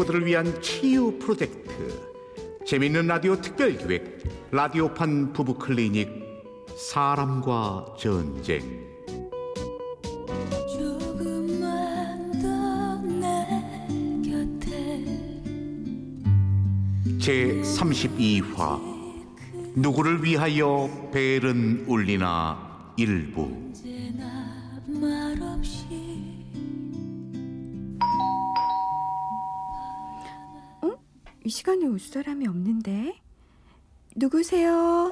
주부들을 위한 치유 프로젝트. 재밌는 라디오 특별기획 라디오판 부부 클리닉 사람과 전쟁. 조금만 더내 곁에. 제 32화 누구를 위하여 벨은 울리나 일부 이이 시간에 올 사람이 없는데? 누구세요?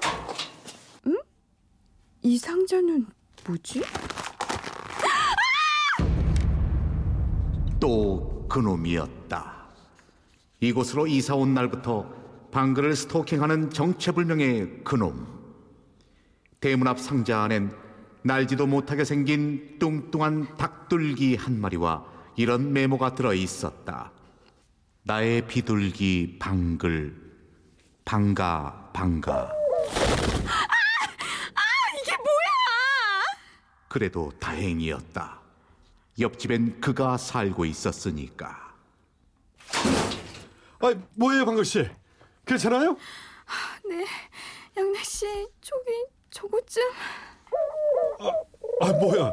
응? 이 상자는 뭐지? 또 그놈이었다. 이곳으로 이사 온 날부터 방글을 스토킹하는 정체불명의 그놈. 대문 앞 상자 안엔 날지도 못하게 생긴 뚱뚱한 닭둘기 한 마리와 이런 메모가 들어 있었다. 나의 비둘기 방글 방가 방가. 이게 뭐야? 그래도 다행이었다. 옆집엔 그가 살고 있었으니까. 아, 뭐예요, 방글 씨? 괜찮아요? 네, 양락 씨, 저기 저것 좀. 아, 뭐야?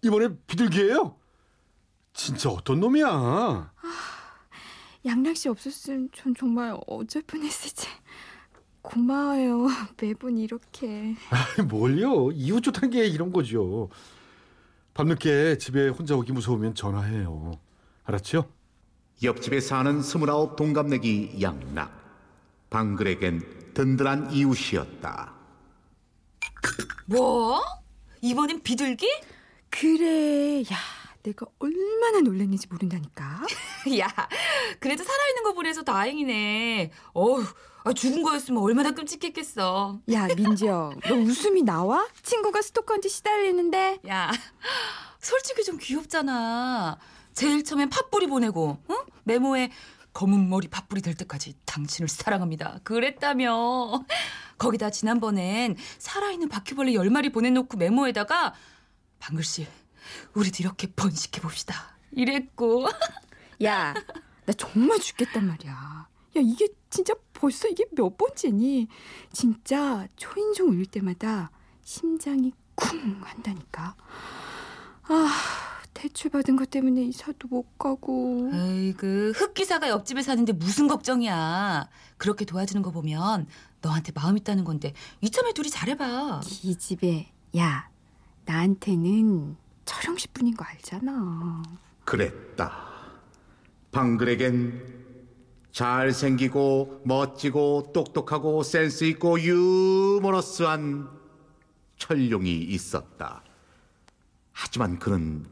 이번에 비둘기예요? 진짜 어떤 놈이야? 양락 씨 없었으면 전 정말 어쩔 뻔했을지. 고마워요. 매번 이렇게. 아, 뭘요? 이웃 좋다는 게 이런 거죠. 밤늦게 집에 혼자 오기 무서우면 전화해요. 알았죠? 옆집에 사는 스물아홉 동갑내기 양락. 방글에겐 든든한 이웃이었다. 뭐? 이번엔 비둘기? 그래, 야, 내가 얼마나 놀랐는지 모른다니까. 야, 그래도 살아있는 거 보내서 다행이네. 어휴, 아, 죽은 거였으면 얼마나 끔찍했겠어. 야, 민지영, 너 웃음이 나와? 친구가 스토커한테 시달리는데. 야, 솔직히 좀 귀엽잖아. 제일 처음엔 팥뿌리 보내고, 응? 메모에 검은 머리 팥뿌리 될 때까지 당신을 사랑합니다. 그랬다며. 거기다 지난번엔 살아있는 바퀴벌레 열 마리 보내놓고 메모에다가 방글씨, 우리도 이렇게 번식해 봅시다. 이랬고. 야, 나 정말 죽겠단 말이야. 야, 이게 진짜 벌써 이게 몇 번째니? 진짜 초인종 울릴 때마다 심장이 쿵 한다니까. 아, 대출 받은 것 때문에 이사도 못 가고. 에이그 흑기사가 옆집에 사는데 무슨 걱정이야. 그렇게 도와주는 거 보면 너한테 마음 있다는 건데 이참에 둘이 잘해봐. 이 집에, 야, 나한테는 철영 씨뿐인 거 알잖아. 그랬다. 방글에겐 잘생기고 멋지고 똑똑하고 센스 있고 유머러스한 철룡이 있었다. 하지만 그는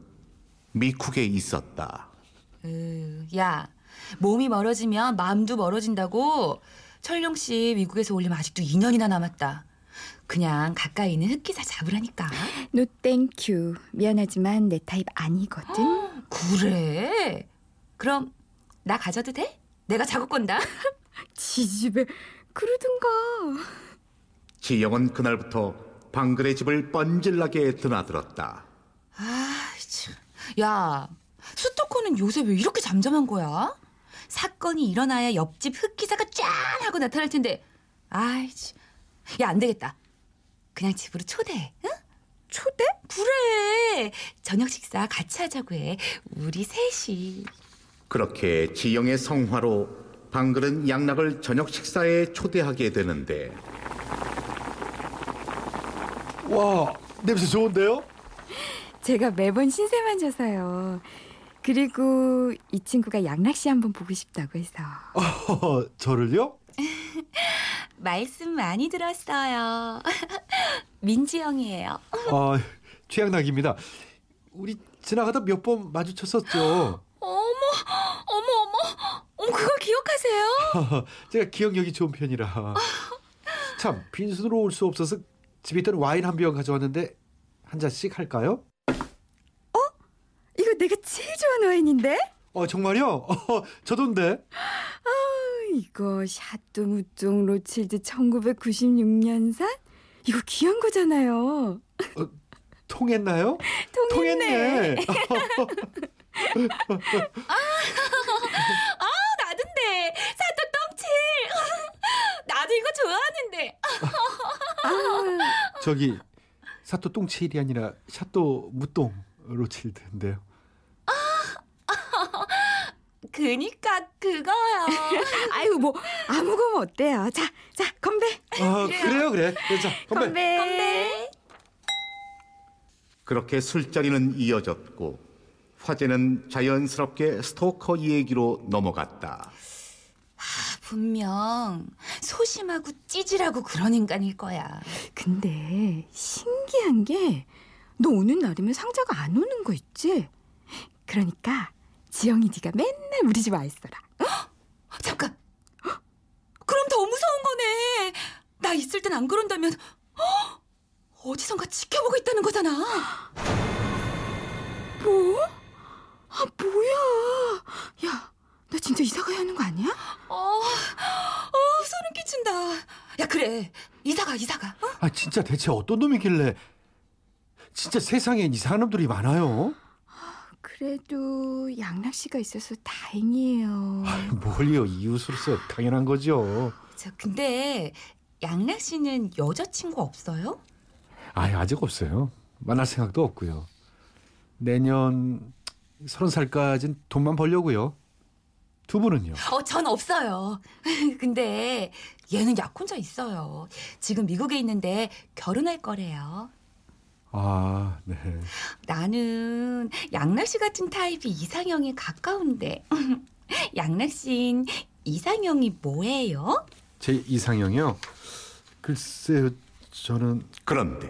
미국에 있었다. 으, 야, 몸이 멀어지면 마음도 멀어진다고. 철룡 씨 미국에서 오려면 아직도 2년이나 남았다. 그냥 가까이 있는 흑기사 잡으라니까. No thank you. 미안하지만 내 타입 아니거든. 그래? 그럼 나 가져도 돼? 내가 작업 건다. 지집애 그러든가. 지영은 그날부터 방글의 집을 뻔질나게 드나들었다. 아, 참. 야, 수도코는 요새 왜 이렇게 잠잠한 거야? 사건이 일어나야 옆집 흑기사가 짠 하고 나타날 텐데. 아이, 참. 야, 안 되겠다. 그냥 집으로 초대해. 응? 초대? 그래. 저녁 식사 같이 하자고 해. 우리 셋이. 그렇게 지영의 성화로 방글은 양락을 저녁 식사에 초대하게 되는데 와, 냄새 좋은데요? 제가 매번 신세만 져서요. 그리고 이 친구가 양락 씨 한번 보고 싶다고 해서. 어, 저를요? 말씀 많이 들었어요. 민지 형이에요. 아, 최양락입니다. 우리 지나가다 몇 번 마주쳤었죠. 어머, 어머, 어머. 어머, 그걸 기억하세요? 제가 기억력이 좋은 편이라. 참, 빈손으로 올 수 없어서 집에 있던 와인 한 병 가져왔는데 한 잔씩 할까요? 이거 내가 제일 좋아하는 와인인데? 어, 정말요? 어, 저도인데. 이거 샤토 무통 로칠드 1996년산? 이거 귀한 거잖아요. 어, 통했나요? 통했네. 통했네. 아, 아, 나든데. 사또 똥칠. 나도 이거 좋아하는데. 아, 저기 사또 똥칠이 아니라 샤또 무똥 로칠드인데요. 그니까 그거요. 아유 뭐 아무 거면 어때요? 자, 자 건배. 아 그래요 그래. 네, 자 건배. 건배. 건배. 그렇게 술자리는 이어졌고 화제는 자연스럽게 스토커 얘기로 넘어갔다. 분명 소심하고 찌질하고 그런 인간일 거야. 근데 신기한 게 너 오는 날이면 상자가 안 오는 거 있지? 그러니까 지영이 네가 맨날 우리 집 와 있어라. 잠깐. 그럼 더 무서운 거네. 나 있을 땐 안 그런다면 헉! 어디선가 지켜보고 있다는 거잖아. 뭐? 아 뭐야? 야, 나 진짜 이사 가야 하는 거 아니야? 어, 어, 소름 끼친다. 야, 그래. 이사가, 이사가. 어? 아 진짜 대체 어떤 놈이길래 진짜 세상엔 이상한 놈들이 많아요. 그래도 양락 씨가 있어서 다행이에요. 뭘요 이웃으로서 당연한 거죠. 저, 근데 양락 씨는 여자친구 없어요? 아 아직 없어요. 만날 생각도 없고요. 내년 서른 살까진 돈만 벌려고요. 두 분은요? 어, 전 없어요. 근데 얘는 약혼자 있어요. 지금 미국에 있는데 결혼할 거래요. 아 네. 나는 양락 씨 같은 타입이 이상형에 가까운데. 양락 씨는 이상형이 뭐예요? 제 이상형이요. 글쎄요 저는 그런데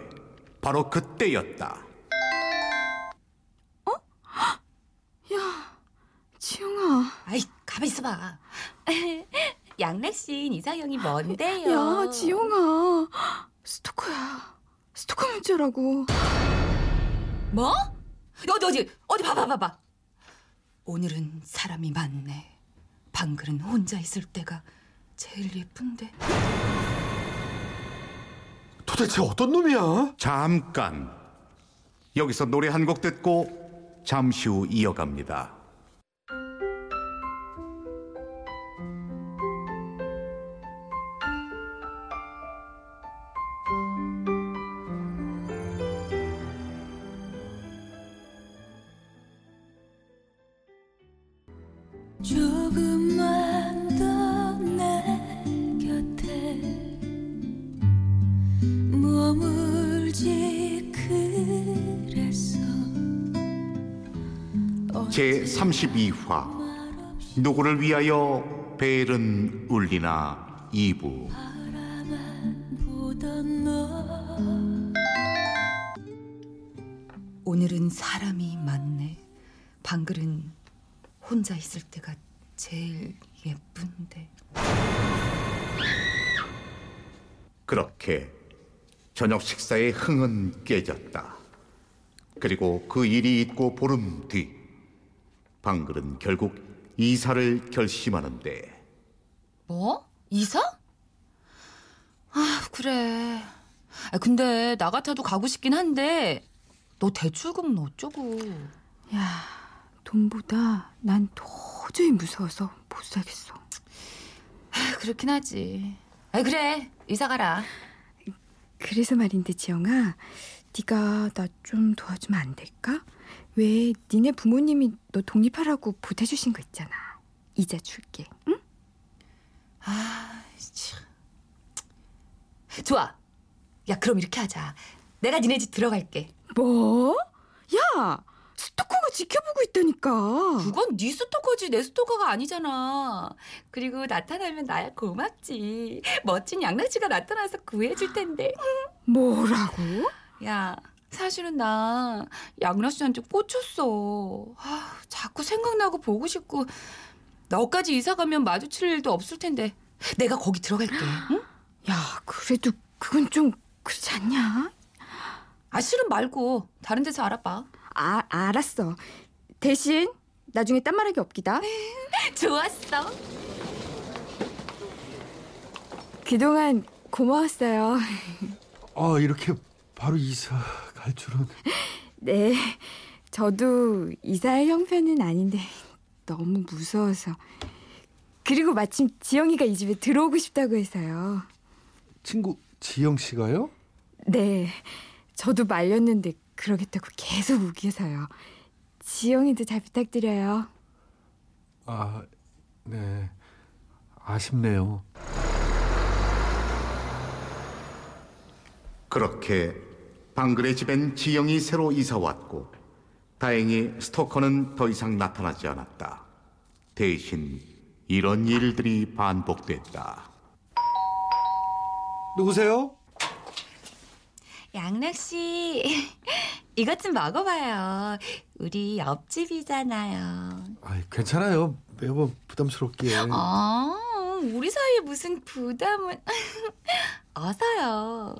바로 그때였다. 지영아, 아이, 가만 있어봐. 양락 씨는 이상형이 뭔데요? 야, 지영아, 스토커야. 스토커 문자라고. 뭐? 어디 어디 어디 봐봐 봐봐. 오늘은 사람이 많네. 방글은 혼자 있을 때가 제일 예쁜데. 도대체 어떤 놈이야? 잠깐. 여기서 노래 한 곡 듣고 잠시 후 이어갑니다. 제 32화 누구를 위하여 벨은 울리나 2부 보던 너 오늘은 사람이 많네. 방글은 혼자 있을 때가 제일 예쁜데. 그렇게 저녁 식사의 흥은 깨졌다. 그리고 그 일이 있고 보름 뒤 방글은 결국 이사를 결심하는데 뭐? 이사? 아 그래. 아, 근데 나 같아도 가고 싶긴 한데 너 대출금은 어쩌고? 야, 돈보다 난 도저히 무서워서 못 살겠어. 아, 그렇긴 하지. 아 그래 이사 가라. 그래서 말인데 지영아, 네가 나 좀 도와주면 안 될까? 왜 니네 부모님이 너 독립하라고 보태주신 거 있잖아. 이자 줄게. 응? 아 참. 좋아. 야 그럼 이렇게 하자. 내가 니네 집 들어갈게. 뭐? 야, 스토커가 지켜보고 있다니까. 그건 네 스토커지 내 스토커가 아니잖아. 그리고 나타나면 나야 고맙지. 멋진 양락지가 나타나서 구해줄 텐데. 뭐라고? 야, 사실은 나 양락 씨한테 꽂혔어. 아, 자꾸 생각나고 보고 싶고 너까지 이사 가면 마주칠 일도 없을 텐데 내가 거기 들어갈게. 응? 야, 그래도 그건 좀 그렇지 않냐? 아 싫은 말고 다른 데서 알아봐. 아, 알았어. 대신 나중에 딴 말하기 없기다. 좋았어. 그동안 고마웠어요. 아 이렇게 바로 이사 갈 줄은 네, 저도 이사할 형편은 아닌데 너무 무서워서. 그리고 마침 지영이가 이 집에 들어오고 싶다고 해서요. 친구 지영 씨가요? 네, 저도 말렸는데 그러겠다고 계속 우겨서요. 지영이도 잘 부탁드려요. 아, 네. 아쉽네요. 그렇게 방글의 집엔 지영이 새로 이사 왔고 다행히 스토커는 더 이상 나타나지 않았다. 대신 이런 일들이 반복됐다. 누구세요? 양락 씨, 이것 좀 먹어봐요. 우리 옆집이잖아요. 아, 괜찮아요. 매번 부담스럽게. 아, 우리 사이에 무슨 부담은? 어서요.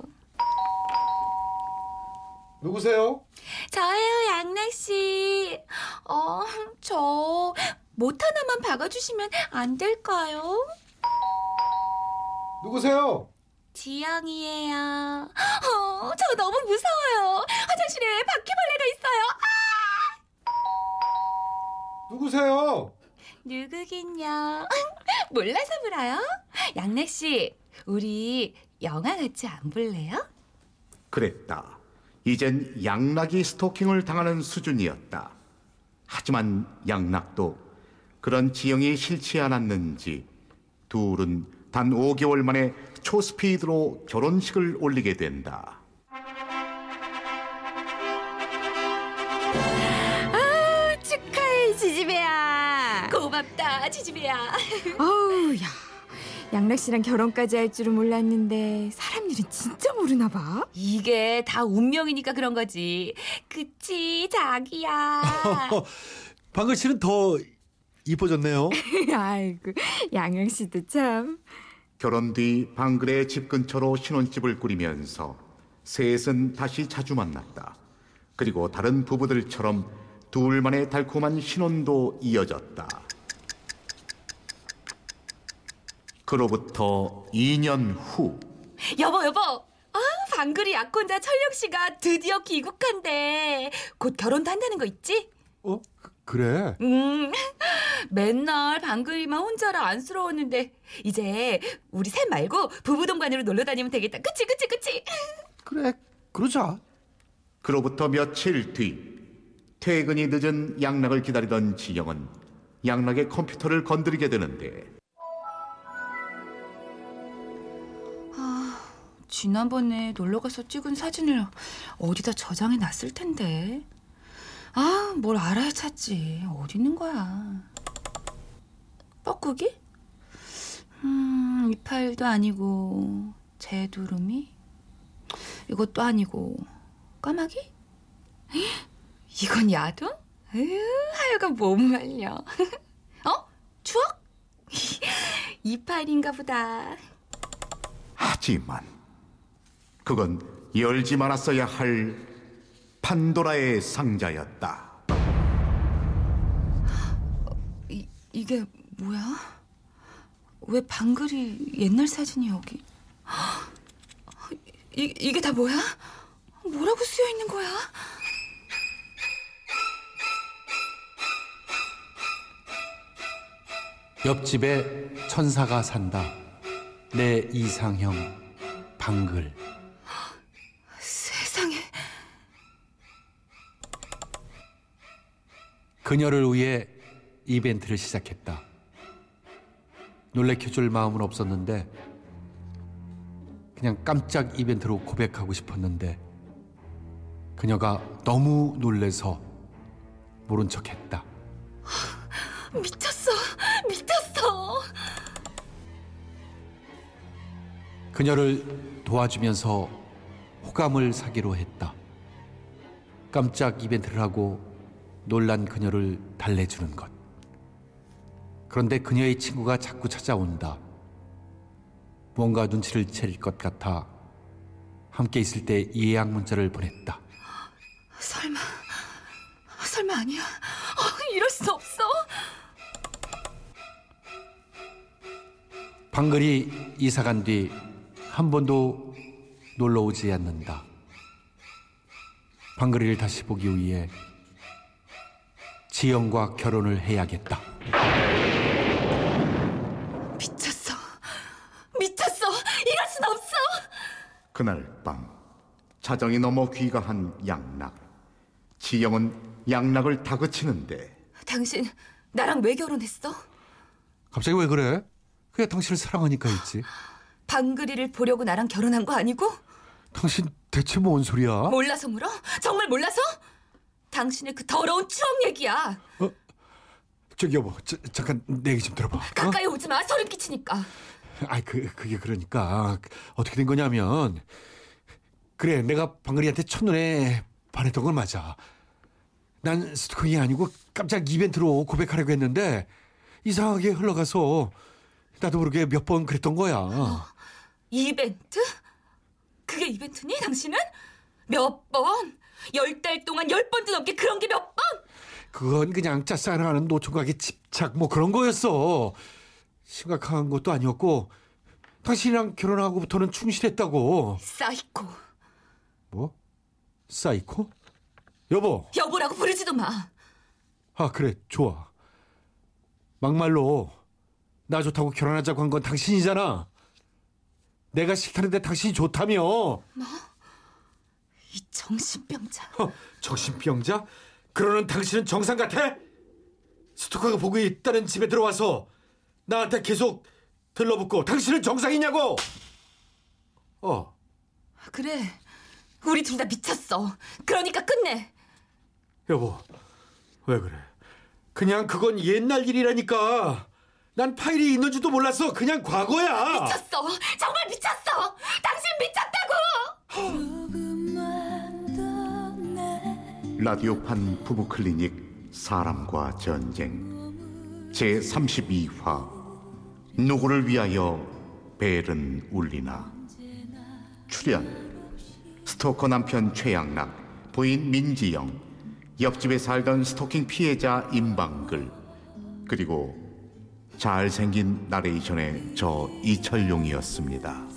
누구세요? 저예요, 양락 씨. 어, 저 못 하나만 박아주시면 안 될까요? 누구세요? 지영이에요. 어, 저 너무 무서워요. 화장실에 바퀴벌레가 있어요. 누구세요? 누구긴요? 몰라서 물어요? 양락 씨, 우리 영화 같이 안 볼래요? 그랬다. 이젠 양락이 스토킹을 당하는 수준이었다. 하지만 양락도 그런 지영이 싫지 않았는지 둘은 단 5개월 만에 초스피드로 결혼식을 올리게 된다. 축하해, 지지배야. 고맙다, 지지배야. 아우, 야. 양락 씨랑 결혼까지 할 줄은 몰랐는데 사람 일은 진짜 모르나 봐. 이게 다 운명이니까 그런 거지. 그치, 자기야. 방글 씨는 더 이뻐졌네요. 아이고, 양락 씨도 참. 결혼 뒤 방글의 집 근처로 신혼집을 꾸리면서 셋은 다시 자주 만났다. 그리고 다른 부부들처럼 둘만의 달콤한 신혼도 이어졌다. 그로부터 2년 후 여보, 여보. 아, 방글이 약혼자 철령 씨가 드디어 귀국한대. 곧 결혼도 한다는 거 있지? 어? 그- 그래. 음, 맨날 방글이만 혼자라 안쓰러웠는데 이제 우리 셋 말고 부부 동반으로 놀러 다니면 되겠다. 그치, 그치, 그치. 그래. 그러자. 그로부터 며칠 뒤 퇴근이 늦은 양락을 기다리던 지영은 양락의 컴퓨터를 건드리게 되는데 지난번에 놀러 가서 찍은 사진을 어디다 저장해 놨을 텐데. 아, 뭘 알아야 찾지. 어디 있는 거야? 뻐꾸기? 음, 이 파일도 아니고 제두름이? 이것도 아니고 까마귀? 헉, 이건 야동? 으, 하여간 못 말려. 어? 추억? 이 파일인가 보다. 하지만 그건 열지 말았어야 할 판도라의 상자였다. 이, 이게 뭐야? 왜 방글이 옛날 사진이 여기? 이, 이게 다 뭐야? 뭐라고 쓰여 있는 거야? 옆집에 천사가 산다. 내 이상형 방글. 세상에 그녀를 위해 이벤트를 시작했다. 놀래켜줄 마음은 없었는데 그냥 깜짝 이벤트로 고백하고 싶었는데 그녀가 너무 놀래서 모른 척했다. 미쳤어 미쳤어 그녀를 도와주면서 호감을 사기로 했다. 깜짝 이벤트를 하고 놀란 그녀를 달래주는 것. 그런데 그녀의 친구가 자꾸 찾아온다. 뭔가 눈치를 챌 것 같아 함께 있을 때 예약 문자를 보냈다. 설마 설마 아니야 어, 이럴 수 없어 방글이 이사 간 뒤 한 번도 놀러 오지 않는다. 방글이를 다시 보기 위해 지영과 결혼을 해야겠다. 미쳤어 미쳤어 이럴 순 없어 그날 밤 자정이 넘어 귀가한 양락. 지영은 양락을 다그치는데 당신 나랑 왜 결혼했어? 갑자기 왜 그래? 그냥 당신을 사랑하니까 있지. 방글이를 보려고 나랑 결혼한 거 아니고? 당신 대체 뭔 소리야? 몰라서 물어? 정말 몰라서? 당신의 그 더러운 추억 얘기야. 저기 여보, 저, 잠깐 내 얘기 좀 들어봐. 어? 가까이 오지 마. 소름 끼치니까. 아이 그 그게 그러니까 어떻게 된 거냐면 그래 내가 방글이한테 첫눈에 반했던 건 맞아. 난 스토킹이 아니고 깜짝 이벤트로 고백하려고 했는데 이상하게 흘러가서 나도 모르게 몇 번 그랬던 거야. 이벤트? 그게 이벤트니? 당신은? 몇 번? 열 달 동안 열 번도 넘게 그런 게 몇 번? 그건 그냥 짝사랑하는 노총각의 집착 뭐 그런 거였어. 심각한 것도 아니었고 당신이랑 결혼하고부터는 충실했다고. 사이코. 뭐? 사이코? 여보. 여보라고 부르지도 마. 아 그래 좋아 막말로 나 좋다고 결혼하자고 한 건 당신이잖아 내가 싫다는데 당신이 좋다며 이 정신병자. 허, 정신병자? 그러는 당신은 정상 같아? 스토커가 보고 있다는 집에 들어와서 나한테 계속 들러붙고 당신은 정상이냐고 어 그래. 우리 둘 다 미쳤어. 그러니까 끝내. 여보 왜 그래 그냥 그건 옛날 일이라니까 난 파일이 있는지도 몰랐어 그냥 과거야 미쳤어. 정말 미쳤어. 당신 미쳤다고. 라디오판 부부 클리닉 사람과 전쟁. 제 32화. 누구를 위하여 벨은 울리나? 출연. 스토커 남편 최양락 부인 민지영 옆집에 살던 스토킹 피해자 임방글 그리고 잘생긴 나레이션의 저 이철용이었습니다.